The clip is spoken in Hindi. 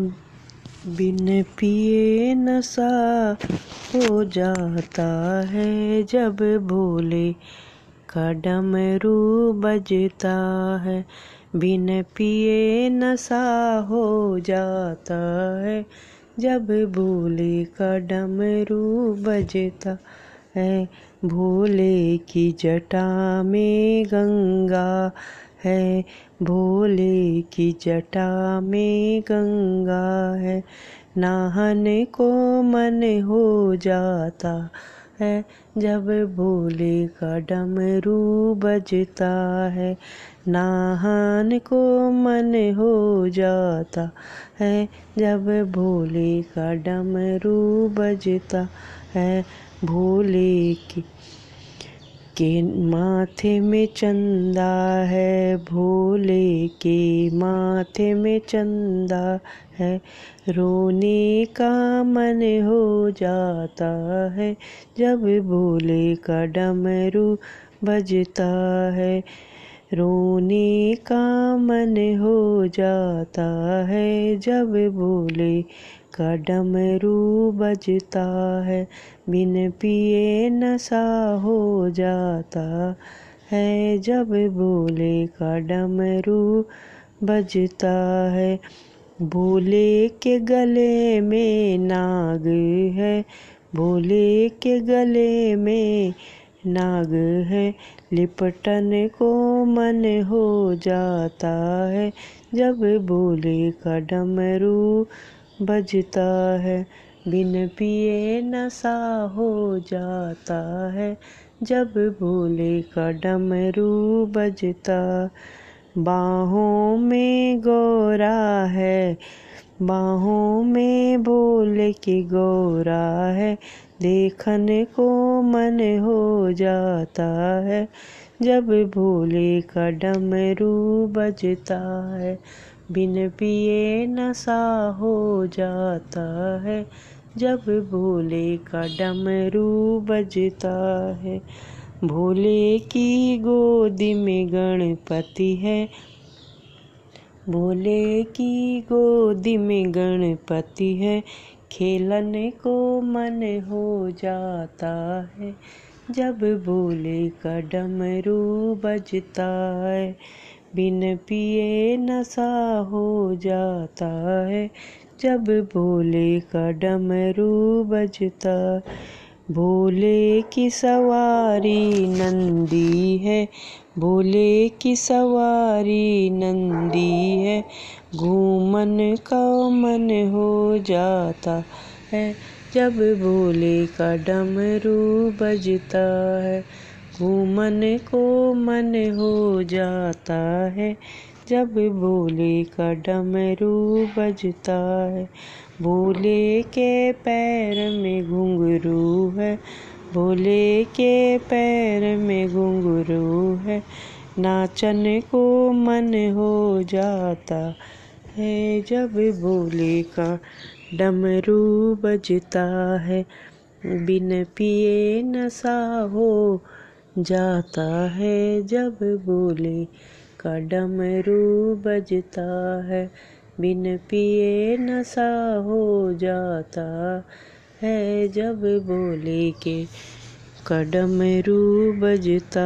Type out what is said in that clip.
बिन पिए नशा हो जाता है जब भोले का डमरू बजता है। बिन पिए नशा हो जाता है जब भोले का डमरू बजता है। भोले की जटा में गंगा है। भोले की जटा में गंगा है। नहाने को मन हो जाता है। जब भोले का डमरू बजता है, नहान को मन हो जाता है। जब भोले का डमरू बजता है, भोले की के माथे में चंदा है, भोले के माथे में चंदा है। रोने का मन हो जाता है, जब भोले का डमरू बजता है। रोने का मन हो जाता है, जब भोले का डमरू बजता है, बिन पिए नशा हो जाता है। जब भोले का डमरू बजता है, भोले के गले में नाग है, भोले के गले में नाग है। लिपटन को मन हो जाता है, जब भोले का डमरू बजता है। बिन पिए नशा हो जाता है। जब भोले का डमरू बजता, बाहों में गोरा है। बाहों में भोले की गोरा है। देखने को मन हो जाता है। जब भोले का डमरू बजता है। बिन पिए नशा हो जाता है, जब भोले का डमरू बजता है। भोले की गोदी में गणपति है। भोले की गोदी में गणपति है। खेलने को मन हो जाता है, जब भोले का डमरू बजता है। बिन पिए नशा हो जाता है। जब भोले का डमरू बजता, भोले की सवारी नंदी है। भोले की सवारी नंदी है। घूमन का मन हो जाता है। जब भोले का डमरू बजता है घूमन को मन हो जाता है, जब भोले का डमरू बजता है। भोले के पैर में घुंघरू है, भोले के पैर में घुंघरू है। नाचन को मन हो जाता है, जब भोले का डमरू बजता है। बिन पिए नशा हो जाता है जब बोले का डमरू बजता है। बिन पिए नशा हो जाता है जब बोले के का डमरू बजता